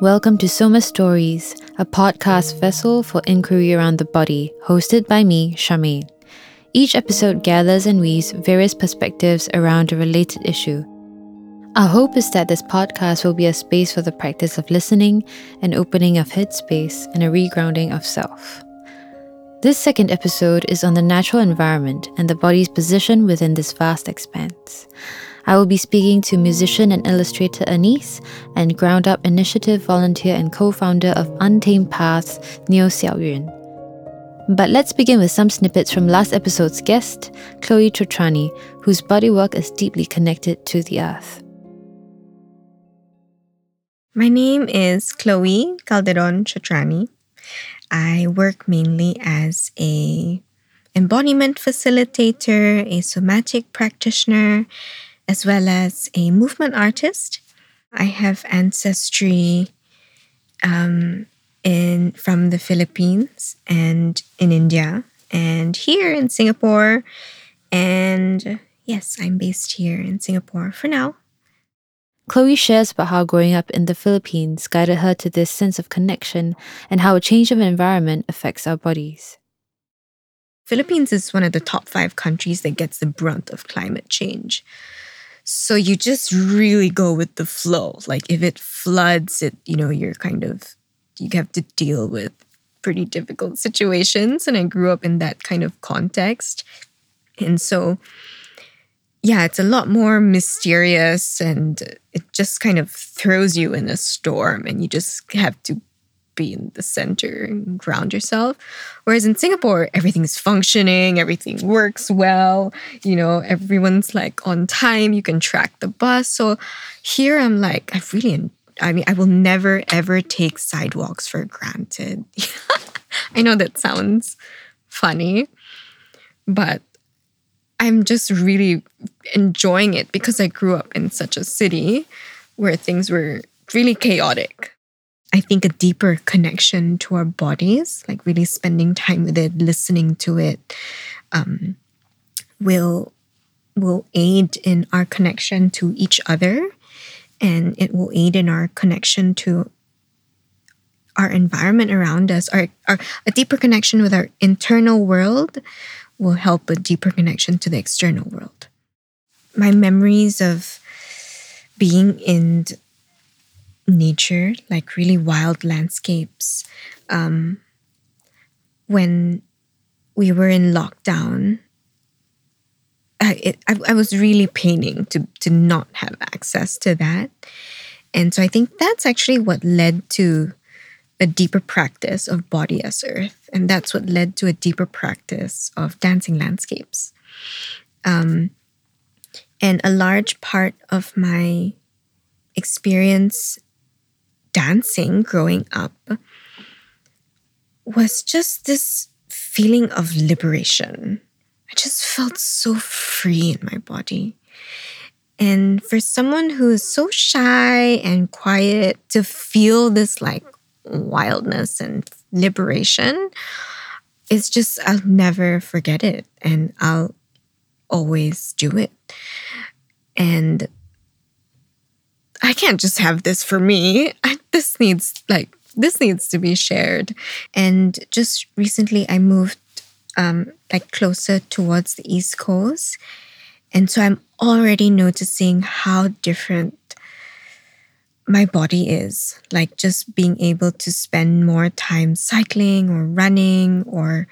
Welcome to Soma Stories, a podcast vessel for inquiry around the body, hosted by me, Charmaine. Each episode gathers and weaves various perspectives around a related issue. Our hope is that this podcast will be a space for the practice of listening, an opening of headspace, and a regrounding of self. This second episode is on the natural environment and the body's position within this vast expanse. I will be speaking to musician and illustrator Anise and Ground Up Initiative volunteer and co founder of Untamed Paths, Neo Xiaoyun. But let's begin with some snippets from last episode's guest, Chloe Chotrani, whose bodywork is deeply connected to the earth. My name is Chloe Calderon Chotrani. I work mainly as a embodiment facilitator, a somatic practitioner, as well as a movement artist. I have ancestry um, in from the Philippines and in India and here in Singapore. And yes, I'm based here in Singapore for now. Chloe shares about how growing up in the Philippines guided her to this sense of connection and how a change of environment affects our bodies. Philippines is one of the top five countries that gets the brunt of climate change. So you just really go with the flow. Like if it floods, it you know you're kind of you have to deal with pretty difficult situations, and I grew up in that kind of context, and so yeah, it's a lot more mysterious, and it just kind of throws you in a storm, and you just have to be in the center and ground yourself. Whereas in Singapore, everything's functioning, everything works well, you know, everyone's like on time, you can track the bus. So here I'm like, I really, I mean, I will never ever take sidewalks for granted. I know that sounds funny, but I'm just really enjoying it because I grew up in such a city where things were really chaotic I think a deeper connection to our bodies, like really spending time with it, listening to it, um, will will aid in our connection to each other, and it will aid in our connection to our environment around us. Our, our a deeper connection with our internal world will help a deeper connection to the external world. My memories of being in nature, like really wild landscapes. Um, when we were in lockdown, I, it, I, I was really paining to to not have access to that, and so I think that's actually what led to a deeper practice of body as earth, and that's what led to a deeper practice of dancing landscapes. Um, and a large part of my experience dancing growing up was just this feeling of liberation. I just felt so free in my body. And for someone who is so shy and quiet to feel this like wildness and liberation, it's just, I'll never forget it and I'll always do it. And I can't just have this for me. I, this needs like this needs to be shared. And just recently, I moved um, like closer towards the East Coast, and so I'm already noticing how different my body is. Like just being able to spend more time cycling or running, or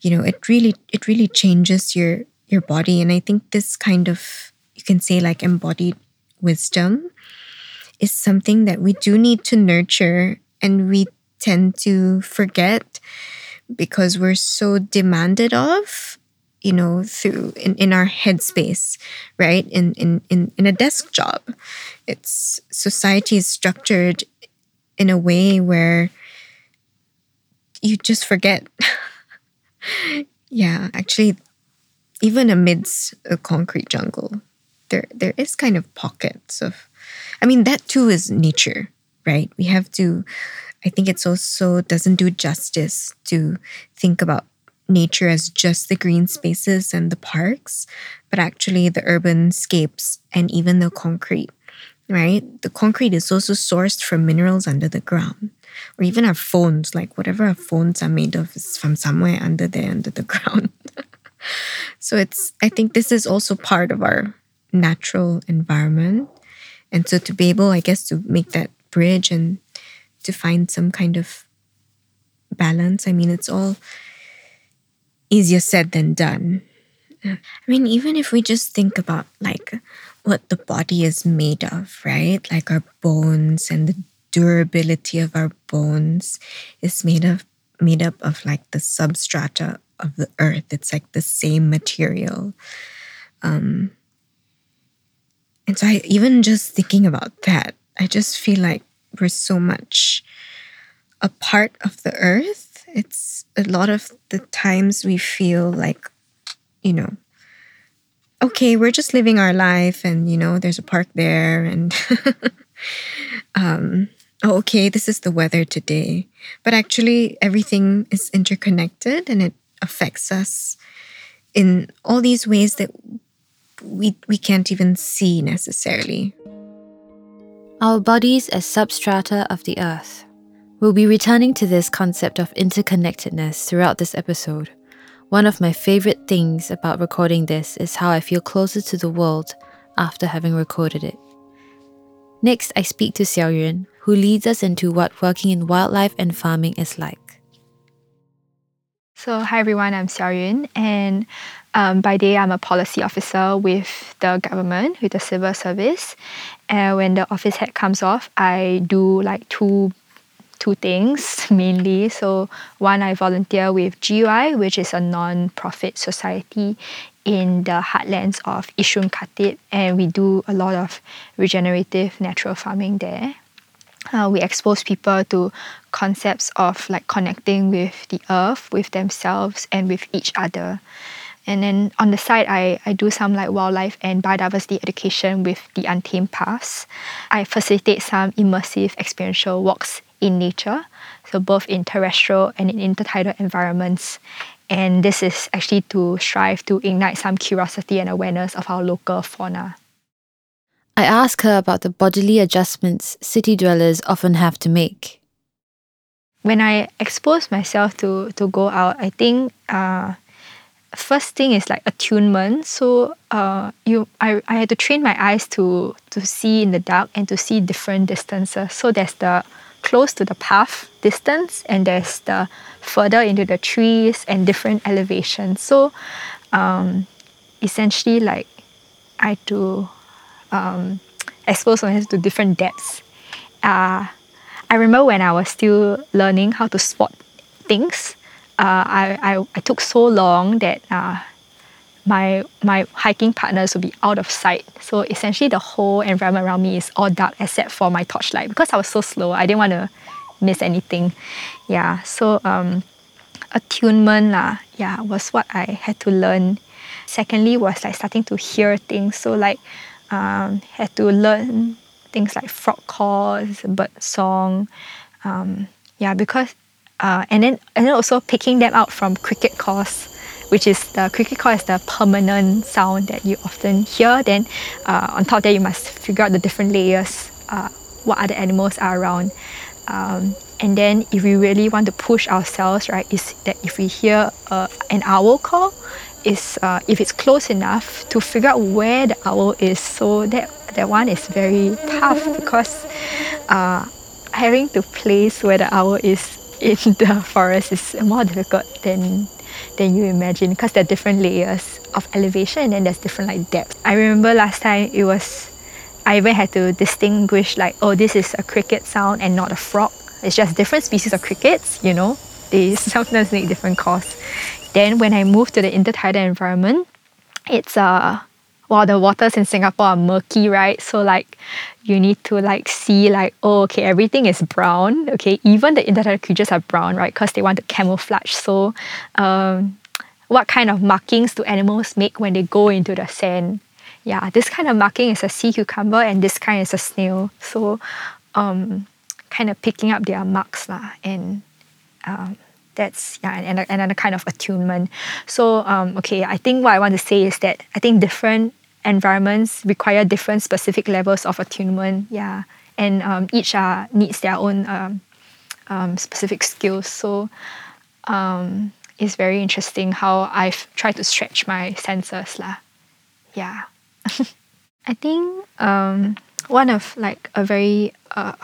you know, it really it really changes your your body. And I think this kind of you can say like embodied wisdom is something that we do need to nurture and we tend to forget because we're so demanded of you know through in, in our headspace right? In, in in in a desk job. It's society is structured in a way where you just forget. Yeah actually even amidst a concrete jungle there there is kind of pockets of I mean that too is nature, right? We have to I think it's also doesn't do justice to think about nature as just the green spaces and the parks, but actually the urban scapes and even the concrete right? The concrete is also sourced from minerals under the ground. Or even our phones, like whatever our phones are made of is from somewhere under there, under the ground. so it's, I think this is also part of our natural environment. And so to be able, I guess, to make that bridge and to find some kind of balance, I mean, it's all easier said than done. I mean, even if we just think about like what the body is made of, right? Like our bones and the durability of our bones is made of made up of like the substrata of the earth. It's like the same material. Um, and so I even just thinking about that, I just feel like we're so much a part of the earth. It's a lot of the times we feel like, you know, okay, we're just living our life and, you know, there's a park there and, um, oh, okay, this is the weather today. But actually, everything is interconnected and it affects us in all these ways that we, we can't even see necessarily. Our bodies as substrata of the earth. We'll be returning to this concept of interconnectedness throughout this episode. One of my favorite things about recording this is how I feel closer to the world after having recorded it. Next, I speak to Xiao Yun, who leads us into what working in wildlife and farming is like. So, hi everyone, I'm Xiao Yun, and um, by day I'm a policy officer with the government, with the civil service. And when the office head comes off, I do like two two things mainly. So one, I volunteer with GUI, which is a non-profit society in the heartlands of Yishun Khatib, and we do a lot of regenerative natural farming there. Uh, we expose people to concepts of like connecting with the earth, with themselves, and with each other. And then on the side, I, I do some like wildlife and biodiversity education with the Untamed Paths. I facilitate some immersive experiential walks in nature, so both in terrestrial and in intertidal environments. And this is actually to strive to ignite some curiosity and awareness of our local fauna. I ask her about the bodily adjustments city dwellers often have to make. When I expose myself to, to go out, I think uh, first thing is like attunement. So uh, you, I, I had to train my eyes to to see in the dark and to see different distances. So there's the close to the path distance and there's the further into the trees and different elevations. So um, essentially like I to um, expose myself to different depths. Uh, I remember when I was still learning how to spot things, uh, I, I, I took so long that uh, my my hiking partners would be out of sight. So essentially, the whole environment around me is all dark except for my torchlight because I was so slow. I didn't want to miss anything. Yeah. So um, attunement lah, yeah, was what I had to learn. Secondly, was like starting to hear things. So like, um, had to learn things like frog calls, bird song. Um, yeah, because uh, and then and then also picking them out from cricket calls which is the cricket call is the permanent sound that you often hear. Then uh, on top of that, you must figure out the different layers, uh, what other animals are around. Um, and then if we really want to push ourselves, right, is that if we hear uh, an owl call, is uh, if it's close enough to figure out where the owl is. So that that one is very tough because uh, having to place where the owl is in the forest is more difficult than than you imagine because there are different layers of elevation and then there's different like depth. I remember last time it was I even had to distinguish like oh this is a cricket sound and not a frog. It's just different species of crickets, you know. They sometimes make different calls. Then when I moved to the intertidal environment, it's uh well the waters in Singapore are murky, right? So like you need to like see like oh okay everything is brown okay? Even the intertidal creatures are brown right? Because they want to camouflage. So um, what kind of markings do animals make when they go into the sand? Yeah this kind of marking is a sea cucumber and this kind is a snail. So um, kind of picking up their marks lah, and um, that's yeah and, and another kind of attunement so um, okay i think what i want to say is that i think different environments require different specific levels of attunement. Yeah, and um, each uh, needs their own um, um, specific skills. So um, it's very interesting how I've tried to stretch my senses lah. Yeah, I think um, one of like a very uh,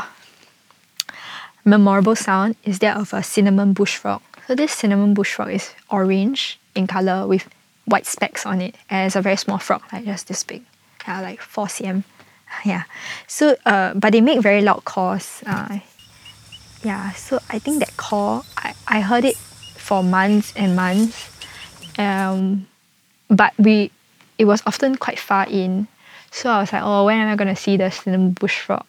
memorable sound is that of a cinnamon bush frog. So this cinnamon bush frog is orange in color with white specks on it, and it's a very small frog, like just this big, yeah, like four cm. Yeah. So, uh, but they make very loud calls. Uh, yeah. So I think that call, I, I heard it for months and months. Um, but we, it was often quite far in. So I was like, oh, when am I gonna see the cinnamon bush frog?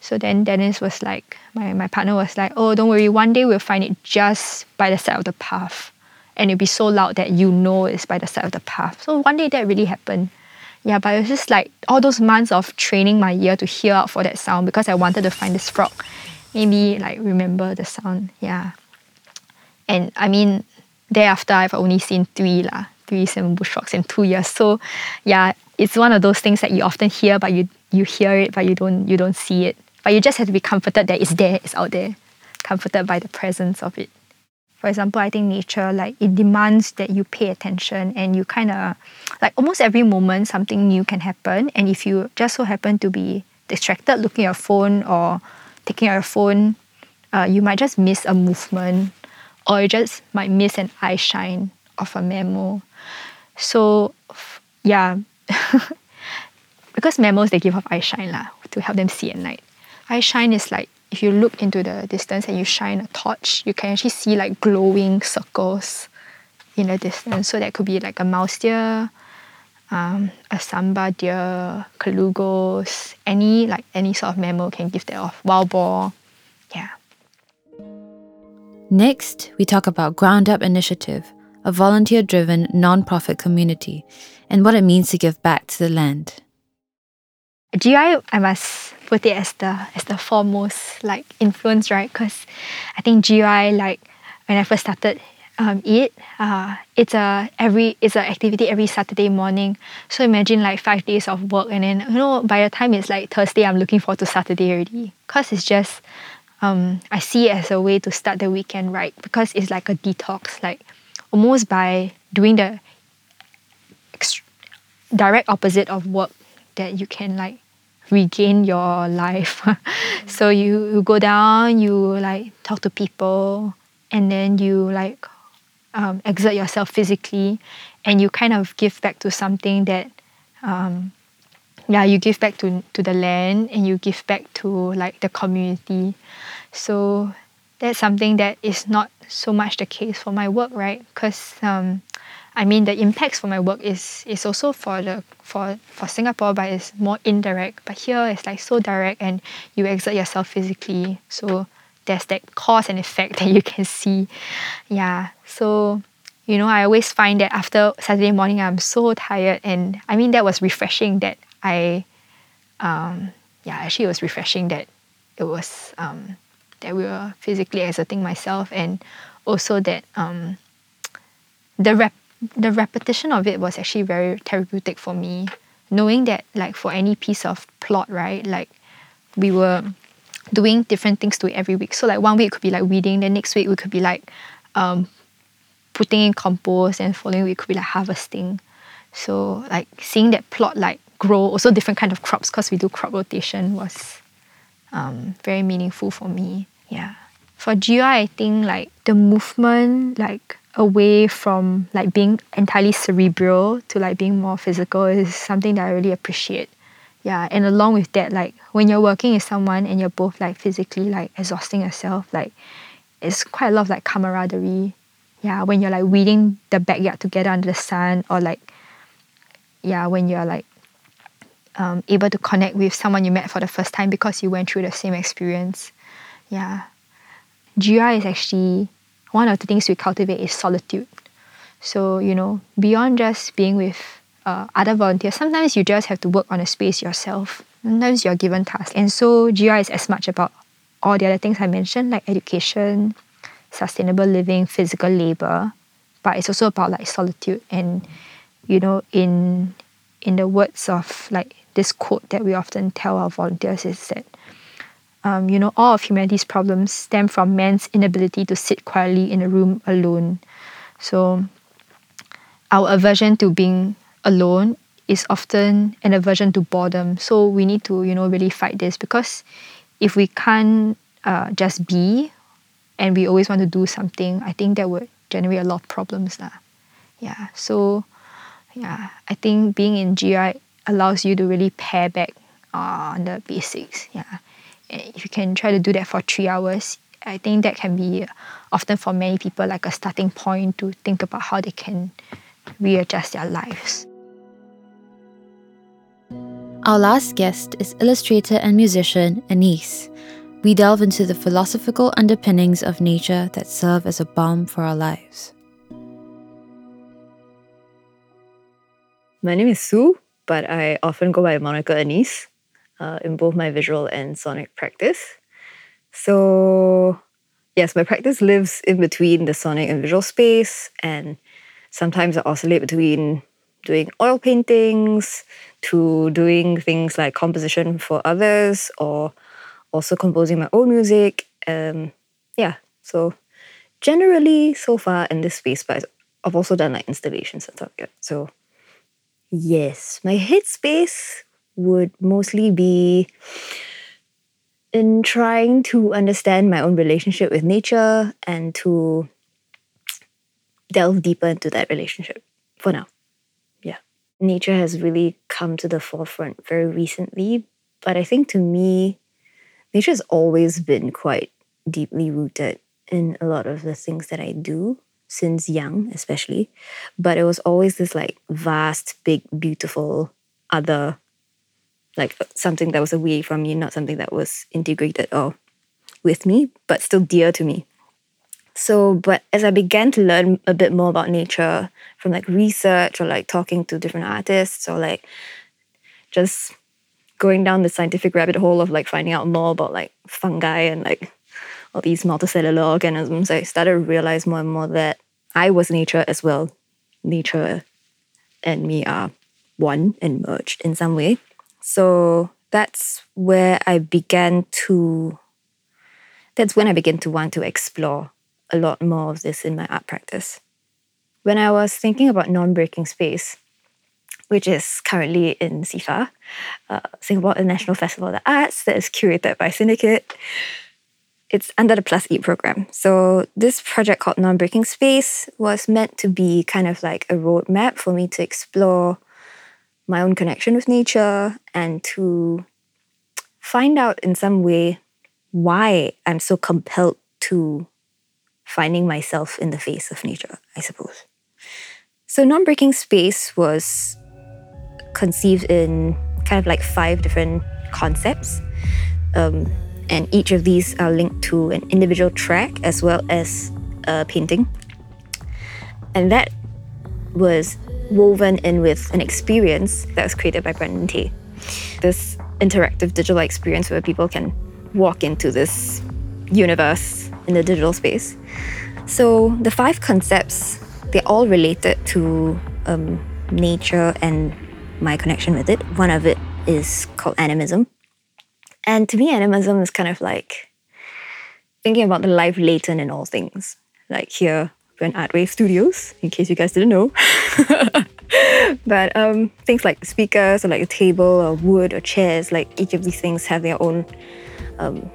So then Dennis was like, my, my partner was like, oh, don't worry, one day we'll find it just by the side of the path. And it'll be so loud that you know it's by the side of the path. So one day that really happened. Yeah, but it was just like all those months of training my ear to hear out for that sound because I wanted to find this frog. Maybe like remember the sound. Yeah. And I mean, thereafter I've only seen three lah, three cinnamon bush frogs in two years. So yeah, it's one of those things that you often hear, but you you hear it, but you don't you don't see it. But you just have to be comforted that it's there, it's out there, comforted by the presence of it. For example, I think nature, like it demands that you pay attention and you kind of, like almost every moment, something new can happen. And if you just so happen to be distracted looking at your phone or taking out your phone, uh, you might just miss a movement or you just might miss an eye shine of a mammal. So, yeah, because mammals they give off eye shine lah, to help them see at night. Eye shine is like if you look into the distance and you shine a torch, you can actually see like glowing circles in the distance. So that could be like a mouse deer, um, a sambar deer, colugos, any like any sort of mammal can give that off. Wild boar, yeah. Next, we talk about Ground Up Initiative, a volunteer driven non-profit community, and what it means to give back to the land. GI, I must put it as the as the foremost like influence, right? Because I think GI, like when I first started um, it, uh, it's a every it's an activity every Saturday morning. So imagine like five days of work, and then you know by the time it's like Thursday, I'm looking forward to Saturday already. Cause it's just um, I see it as a way to start the weekend right because it's like a detox, like almost by doing the direct opposite of work that you can like regain your life. so you, you go down, you like talk to people, and then you like um, exert yourself physically, and you kind of give back to something that, um, yeah, you give back to to the land, and you give back to like the community. So that's something that is not so much the case for my work, right? Because um, I mean, the impacts for my work is is also for the for for Singapore, but it's more indirect. But here it's like so direct, and you exert yourself physically. So there's that cause and effect that you can see. Yeah. So you know, I always find that after Saturday morning, I'm so tired, and I mean that was refreshing. That I, um, yeah, actually it was refreshing that it was um, that we were physically exerting myself, and also that um, the rep the repetition of it was actually very therapeutic for me knowing that like for any piece of plot right like we were doing different things to it every week. So like one week it could be like weeding then next week we could be like um, putting in compost and following week could be like harvesting. So like seeing that plot like grow also different kind of crops because we do crop rotation was um, very meaningful for me. Yeah. For GI I think like the movement like away from like being entirely cerebral to like being more physical is something that I really appreciate. Yeah, and along with that, like when you're working with someone and you're both like physically like exhausting yourself, like it's quite a lot of like camaraderie. Yeah, when you're like weeding the backyard together under the sun, or like yeah, when you're like um, able to connect with someone you met for the first time because you went through the same experience. Yeah, GI is actually one of the things we cultivate is solitude. So, you know, beyond just being with uh, other volunteers, sometimes you just have to work on a space yourself. Sometimes you're given tasks. And so, GI is as much about all the other things I mentioned, like education, sustainable living, physical labor, but it's also about like solitude and, you know, in in the words of like this quote that we often tell our volunteers is that um, you know all of humanity's problems stem from man's inability to sit quietly in a room alone. So our aversion to being alone is often an aversion to boredom. So we need to, you know, really fight this because if we can't uh, just be and we always want to do something, I think that would generate a lot of problems. Lah. Yeah. So yeah, I think being in GI allows you to really pare back uh, on the basics. Yeah. If you can try to do that for three hours, I think that can be often for many people like a starting point to think about how they can readjust their lives. Our last guest is illustrator and musician Anise. We delve into the philosophical underpinnings of nature that serve as a balm for our lives. My name is Sue, but I often go by moniker Anise uh, in both my visual and sonic practice. So, yes, my practice lives in between the sonic and visual space, and sometimes I oscillate between doing oil paintings to doing things like composition for others or also composing my own music. Um, yeah, so generally so far in this space, but I've also done like installations and stuff. Yeah. So yes, my headspace would mostly be in trying to understand my own relationship with nature and to delve deeper into that relationship for now. Yeah. Nature has really come to the forefront very recently, but I think to me, nature has always been quite deeply rooted in a lot of the things that I do since young, especially. But it was always this like vast, big, beautiful other, like uh, something that was away from me, not something that was integrated or with me, but still dear to me. So, but as I began to learn a bit more about nature from like research or like talking to different artists or like just going down the scientific rabbit hole of like finding out more about like fungi and like all these multicellular organisms, I started to realize more and more that I was nature as well. Nature and me are one and merged in some way. So that's where I began to that's when I began to want to explore a lot more of this in my art practice. When I was thinking about non breaking space, which is currently in SIFA, uh, Singapore International Festival of the Arts, that is curated by Syndicate. It's under the Plus Eat program. So, this project called Non Breaking Space was meant to be kind of like a roadmap for me to explore my own connection with nature and to find out in some way why I'm so compelled to finding myself in the face of nature, I suppose. So, non breaking space was conceived in kind of like five different concepts. Um, and each of these are linked to an individual track as well as a painting. And that was woven in with an experience that was created by Brendan Tay. This interactive digital experience where people can walk into this universe in the digital space. So the five concepts, they're all related to um, nature and my connection with it. One of it is called animism. And to me, animism is kind of like thinking about the life latent in all things. Like here, we're in Artwave Studios, in case you guys didn't know. but um, things like speakers or like a table or wood or chairs, like each of these things have their own um,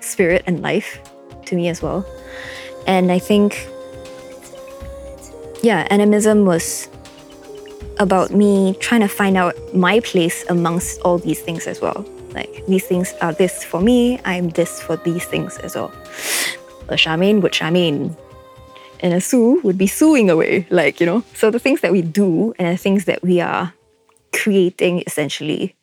spirit and life to me as well. And I think, yeah, animism was about me trying to find out my place amongst all these things as well. Like, these things are this for me, I'm this for these things as well. A Charmaine would Charmaine, and a Sue would be suing away, like, you know. So the things that we do and the things that we are creating essentially,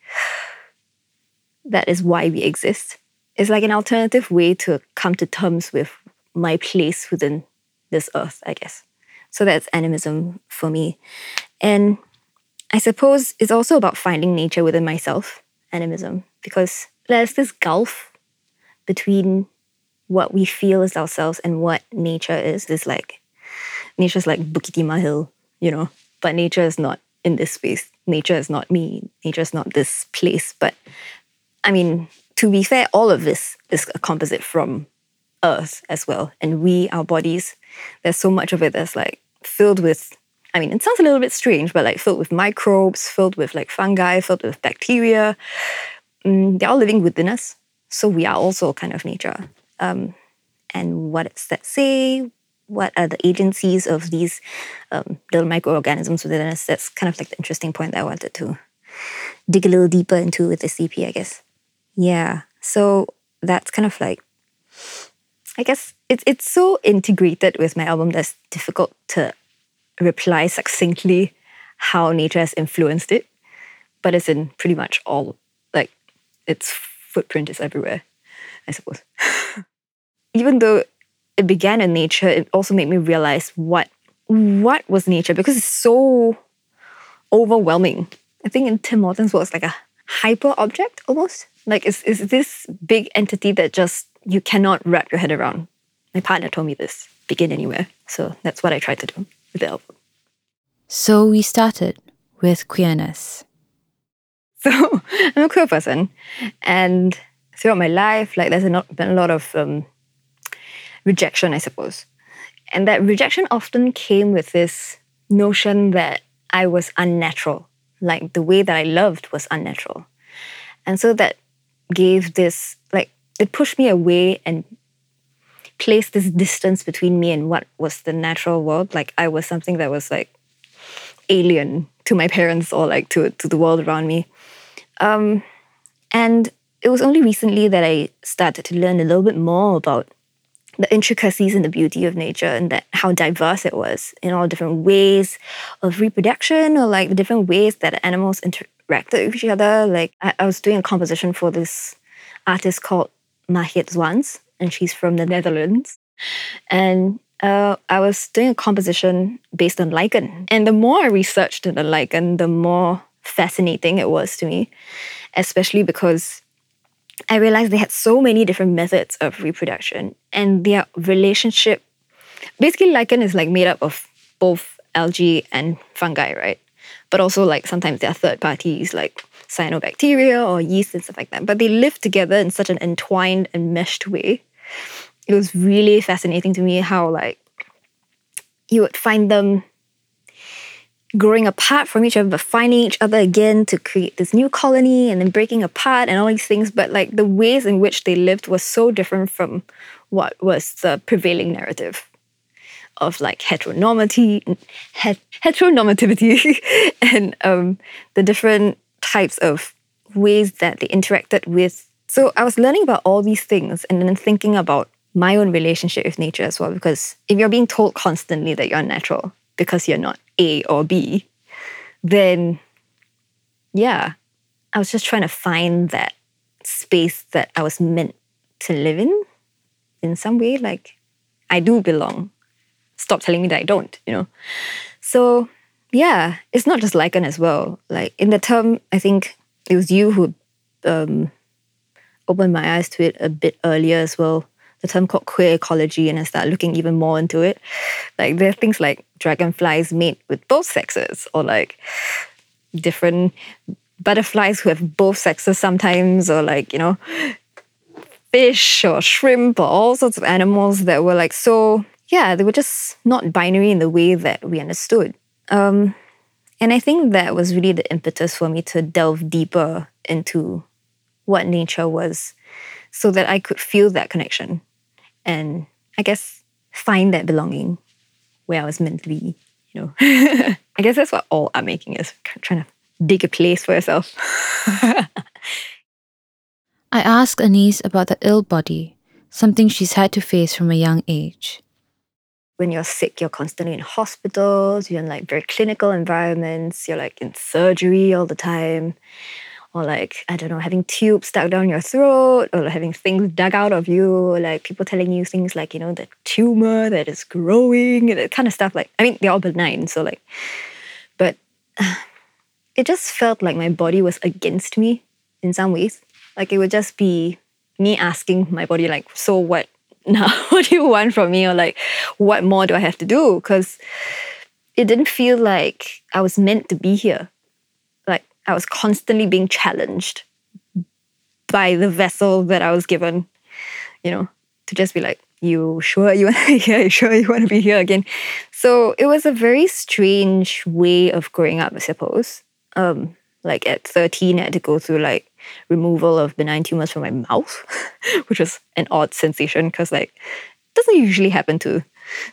that is why we exist. It's like an alternative way to come to terms with my place within this earth, I guess. So that's animism for me. And I suppose it's also about finding nature within myself, animism, because there's this gulf between what we feel as ourselves and what nature is. is like nature's like Bukit Timah Hill, you know, but nature is not in this space. nature is not me, nature is not this place. But I mean, to be fair, all of this is a composite from Earth as well. And we, our bodies, there's so much of it that's like filled with, I mean, it sounds a little bit strange, but like filled with microbes, filled with like fungi, filled with bacteria. Mm, they're all living within us. So we are also kind of nature. Um, and what does that say? What are the agencies of these um, little microorganisms within us? That's kind of like the interesting point that I wanted to dig a little deeper into with the EP, I guess. Yeah. So that's kind of like I guess it's it's so integrated with my album that's difficult to reply succinctly how nature has influenced it. But it's in pretty much all like its footprint is everywhere, I suppose. Even though it began in nature, it also made me realize what what was nature because it's so overwhelming. I think in Tim Morton's was like a hyper object almost. Like it's, it's this big entity that just you cannot wrap your head around. My partner told me this, begin anywhere. So that's what I tried to do with the album. So we started with queerness. So I'm a queer person. And throughout my life, like there's been a lot of um, rejection, I suppose. And that rejection often came with this notion that I was unnatural. Like the way that I loved was unnatural. And so that gave this, like, it pushed me away and placed this distance between me and what was the natural world. Like, I was something that was like alien to my parents or like to, to the world around me. Um, and it was only recently that I started to learn a little bit more about the intricacies and the beauty of nature and that how diverse it was in all different ways of reproduction or like the different ways that animals interacted with each other. Like I, I was doing a composition for this artist called Mahit Zwans, and she's from the Netherlands. And uh, I was doing a composition based on lichen. And the more I researched the lichen, the more fascinating it was to me, especially because I realized they had so many different methods of reproduction and their relationship. Basically, lichen is like made up of both algae and fungi, right? But also, like sometimes there are third parties like cyanobacteria or yeast and stuff like that. But they live together in such an entwined and meshed way. It was really fascinating to me how, like, you would find them growing apart from each other, but finding each other again to create this new colony and then breaking apart and all these things. But like the ways in which they lived was so different from what was the prevailing narrative of like heteronormity, het- heteronormativity, and um, the different types of ways that they interacted with. So I was learning about all these things and then thinking about my own relationship with nature as well. Because if you're being told constantly that you're natural because you're not A or B, then yeah, I was just trying to find that space that I was meant to live in in some way. Like I do belong. Stop telling me that I don't, you know? So yeah, it's not just lichen as well. Like in the term, I think it was you who um, opened my eyes to it a bit earlier as well. The term called queer ecology, and I started looking even more into it. Like there are things like dragonflies mate with both sexes, or like different butterflies who have both sexes sometimes, or like you know fish or shrimp or all sorts of animals that were like so yeah they were just not binary in the way that we understood um, and I think that was really the impetus for me to delve deeper into what nature was so that I could feel that connection and I guess find that belonging where I was meant to be, you know. I guess that's what all art making is trying to dig a place for yourself. I asked Anise about the ill body, something she's had to face from a young age when you're sick, you're constantly in hospitals, you're in like very clinical environments, you're like in surgery all the time, or like, I don't know, having tubes stuck down your throat, or having things dug out of you, like people telling you things like, you know, the tumor that is growing, that kind of stuff. Like, I mean, they're all benign, so like, but it just felt like my body was against me in some ways. Like, it would just be me asking my body, like, so what? now what do you want from me or like what more do i have to do because it didn't feel like i was meant to be here I was constantly being challenged by the vessel that I was given, you know, to just be like, you sure you want to be here? You sure you want to be here again? So it was a very strange way of growing up, I suppose. Um, like at 13, I had to go through like removal of benign tumors from my mouth, which was an odd sensation because like it doesn't usually happen to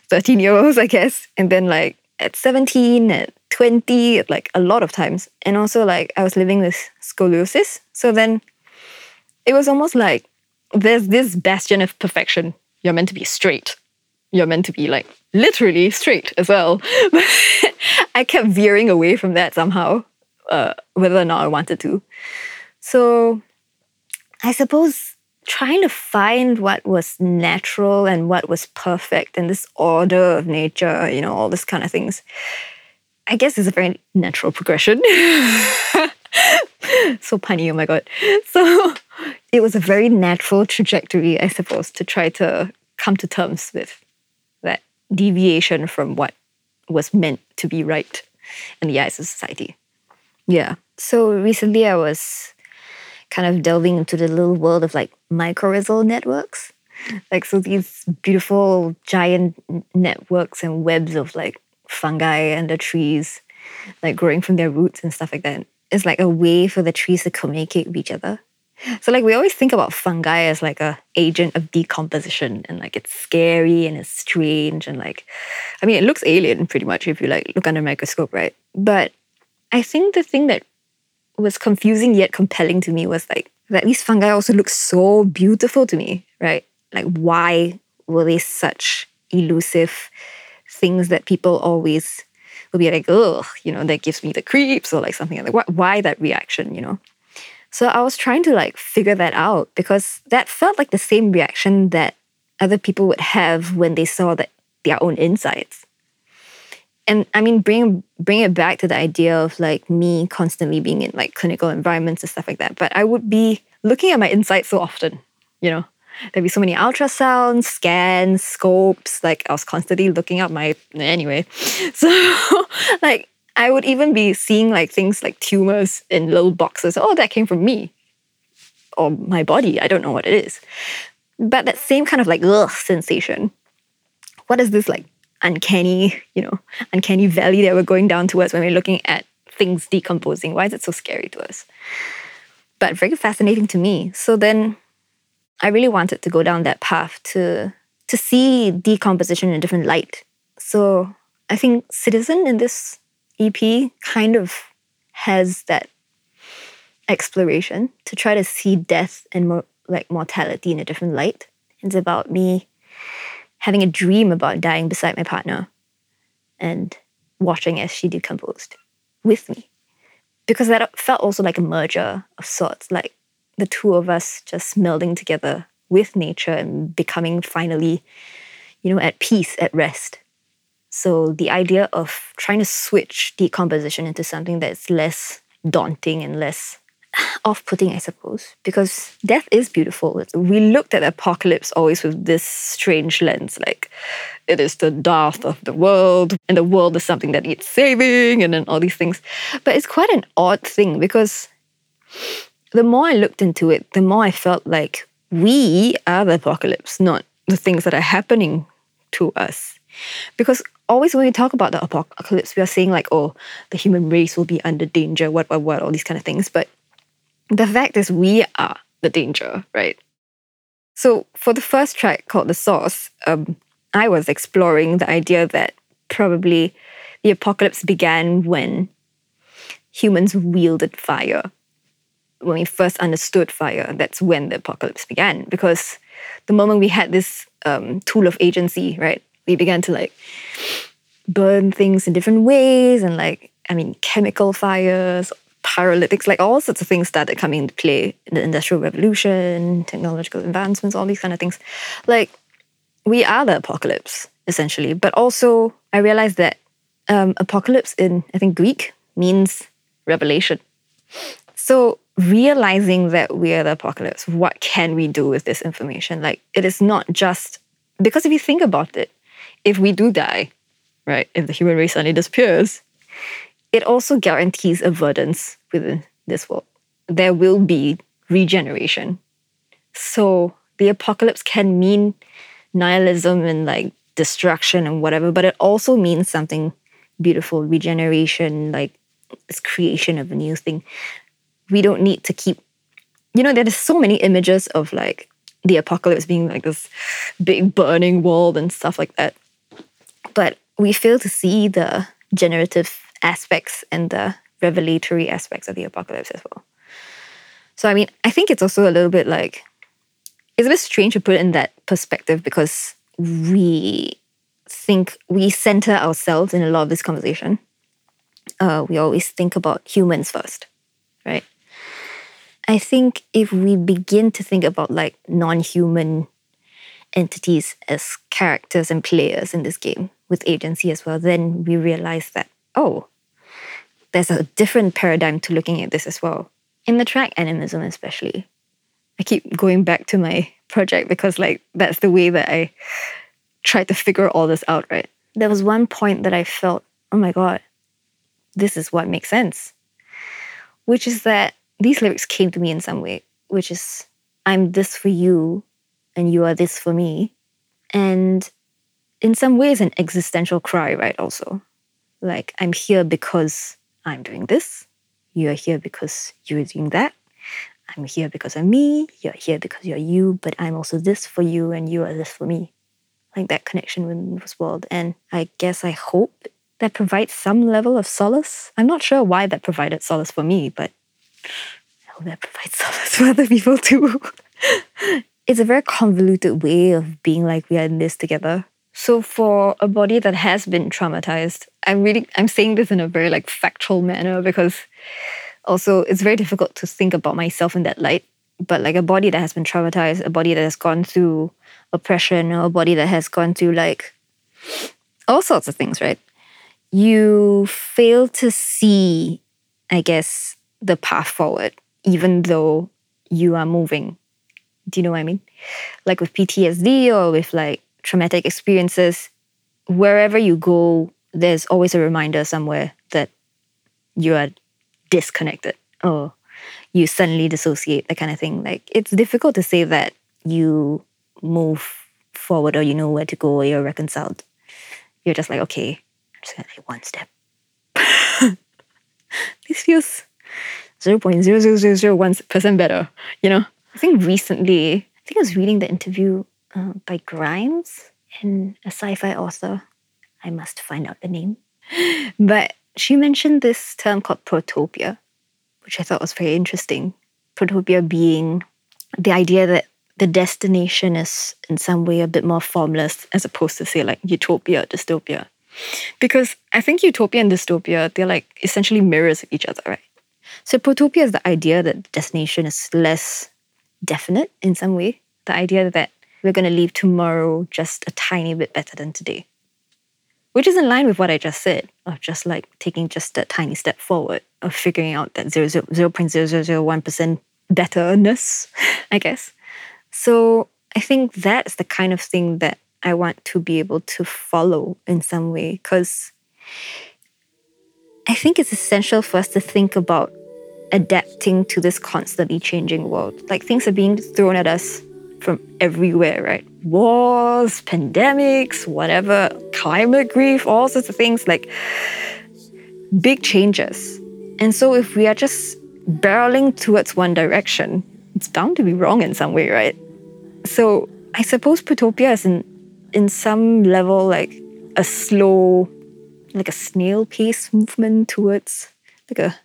13 year olds, I guess. And then like at 17, at 20, like a lot of times. And also like I was living with scoliosis. So then it was almost like there's this bastion of perfection. You're meant to be straight. You're meant to be like literally straight as well. I kept veering away from that somehow, uh, whether or not I wanted to. So I suppose trying to find what was natural and what was perfect and this order of nature, you know, all this kind of things, I guess is a very natural progression. so punny, oh my god. So it was a very natural trajectory, I suppose, to try to come to terms with that deviation from what was meant to be right in the eyes of society. Yeah. So recently I was kind of delving into the little world of like mycorrhizal networks. Like, so these beautiful giant networks and webs of like fungi and the trees, like growing from their roots and stuff like that. It's like a way for the trees to communicate with each other. So like we always think about fungi as like a agent of decomposition and like it's scary and it's strange and like I mean it looks alien pretty much if you like look under a microscope, right? But I think the thing that was confusing yet compelling to me was like that these fungi also look so beautiful to me, right? Like why were they such elusive things that people always will be like, oh, you know, that gives me the creeps or like something like that. Why that reaction, you know? So I was trying to like figure that out because that felt like the same reaction that other people would have when they saw that their own insights and I mean, bring bring it back to the idea of like me constantly being in like clinical environments and stuff like that. But I would be looking at my insights so often, you know. There'd be so many ultrasounds, scans, scopes. Like I was constantly looking at my anyway. So like I would even be seeing like things like tumors in little boxes. Oh, that came from me or my body. I don't know what it is. But that same kind of like ugh sensation. What is this like uncanny, you know, uncanny valley that we're going down towards when we're looking at things decomposing. Why is it so scary to us? But very fascinating to me. So then I really wanted to go down that path to to see decomposition in a different light. So I think Citizen in this EP kind of has that exploration to try to see death and more like mortality in a different light. It's about me having a dream about dying beside my partner and watching as she decomposed with me. Because that felt also like a merger of sorts, like the two of us just melding together with nature and becoming finally, you know, at peace, at rest. So the idea of trying to switch decomposition into something that's less daunting and less off putting, I suppose, because death is beautiful. We looked at the apocalypse always with this strange lens like it is the death of the world, and the world is something that needs saving, and then all these things. But it's quite an odd thing because the more I looked into it, the more I felt like we are the apocalypse, not the things that are happening to us. Because always when we talk about the apocalypse, we are saying like, oh, the human race will be under danger, what, what, what, all these kind of things. But the fact is we are the danger, right? So for the first track called The Source, um, I was exploring the idea that probably the apocalypse began when humans wielded fire. When we first understood fire, that's when the apocalypse began. Because the moment we had this um, tool of agency, right, we began to like burn things in different ways and like, I mean, chemical fires, pyrolytics, like all sorts of things started coming into play in the Industrial Revolution, technological advancements, all these kind of things. Like, we are the apocalypse, essentially. But also, I realized that um, apocalypse in, I think, Greek means revelation. So, realizing that we are the apocalypse, what can we do with this information? Like, it is not just because if you think about it, if we do die, right, if the human race suddenly disappears, it also guarantees avoidance within this world. There will be regeneration. So the apocalypse can mean nihilism and like destruction and whatever, but it also means something beautiful, regeneration, like this creation of a new thing. We don't need to keep, you know, there's so many images of like the apocalypse being like this big burning world and stuff like that. But we fail to see the generative aspects and the revelatory aspects of the apocalypse as well. So, I mean, I think it's also a little bit like, it's a bit strange to put it in that perspective because we think we center ourselves in a lot of this conversation. Uh, we always think about humans first, right? I think if we begin to think about like non human entities as characters and players in this game with agency as well, then we realize that, oh, there's a different paradigm to looking at this as well. In the track animism, especially. I keep going back to my project because, like, that's the way that I tried to figure all this out, right? There was one point that I felt, oh my God, this is what makes sense. Which is that these lyrics came to me in some way, which is, I'm this for you and you are this for me. And in some ways, an existential cry, right? Also, like, I'm here because I'm doing this. You're here because you're doing that. I'm here because I'm me. You're here because you're you, but I'm also this for you and you are this for me. Like that connection with this world. And I guess I hope that provides some level of solace. I'm not sure why that provided solace for me, but I hope that provides solace for other people too. it's a very convoluted way of being like we are in this together. So for a body that has been traumatized, I'm really I'm saying this in a very like factual manner because also it's very difficult to think about myself in that light. But like a body that has been traumatized, a body that has gone through oppression, or a body that has gone through like all sorts of things, right? You fail to see, I guess, the path forward, even though you are moving. Do you know what I mean? Like with PTSD or with like traumatic experiences, wherever you go, there's always a reminder somewhere that you are disconnected or you suddenly dissociate, that kind of thing. Like it's difficult to say that you move forward or you know where to go or you're reconciled. You're just like, okay, I'm just gonna take one step. this feels 0.00001% better, you know? I think recently, I think I was reading the interview uh, by Grimes and a sci fi author. I must find out the name. But she mentioned this term called protopia, which I thought was very interesting. Protopia being the idea that the destination is in some way a bit more formless as opposed to say like utopia, dystopia. Because I think utopia and dystopia, they're like essentially mirrors of each other, right? So protopia is the idea that destination is less definite in some way. The idea that we're going to leave tomorrow just a tiny bit better than today. Which is in line with what I just said, of just like taking just a tiny step forward, of figuring out that 0, 0, 0.0001% betterness, I guess. So I think that's the kind of thing that I want to be able to follow in some way, because I think it's essential for us to think about adapting to this constantly changing world. Like things are being thrown at us from everywhere, right? Wars, pandemics, whatever, climate grief, all sorts of things, like big changes. And so if we are just barreling towards one direction, it's bound to be wrong in some way, right? So I suppose Protopia is in, in some level like a slow, like a snail pace movement towards like a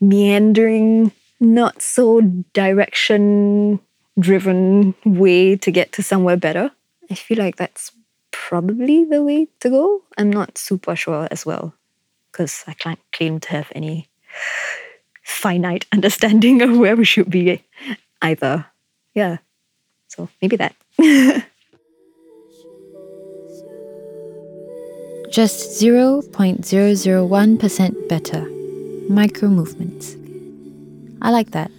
meandering, not so direction driven way to get to somewhere better. I feel like that's probably the way to go. I'm not super sure as well because I can't claim to have any finite understanding of where we should be either. Yeah. So maybe that. Just 0.001% better. Micro movements. I like that.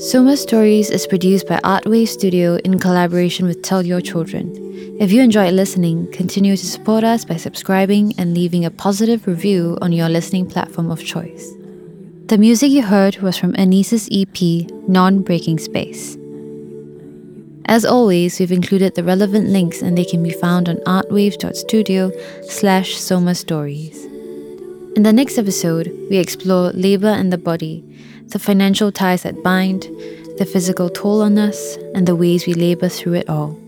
Soma Stories is produced by Artwave Studio in collaboration with Tell Your Children. If you enjoyed listening, continue to support us by subscribing and leaving a positive review on your listening platform of choice. The music you heard was from Anise's EP, Non Breaking Space. As always, we've included the relevant links and they can be found on artwaves.studio slash soma stories. In the next episode, we explore labor and the body, the financial ties that bind, the physical toll on us, and the ways we labor through it all.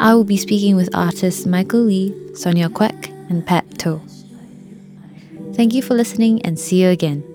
I will be speaking with artists Michael Lee, Sonia Kwek, and Pat To. Thank you for listening and see you again.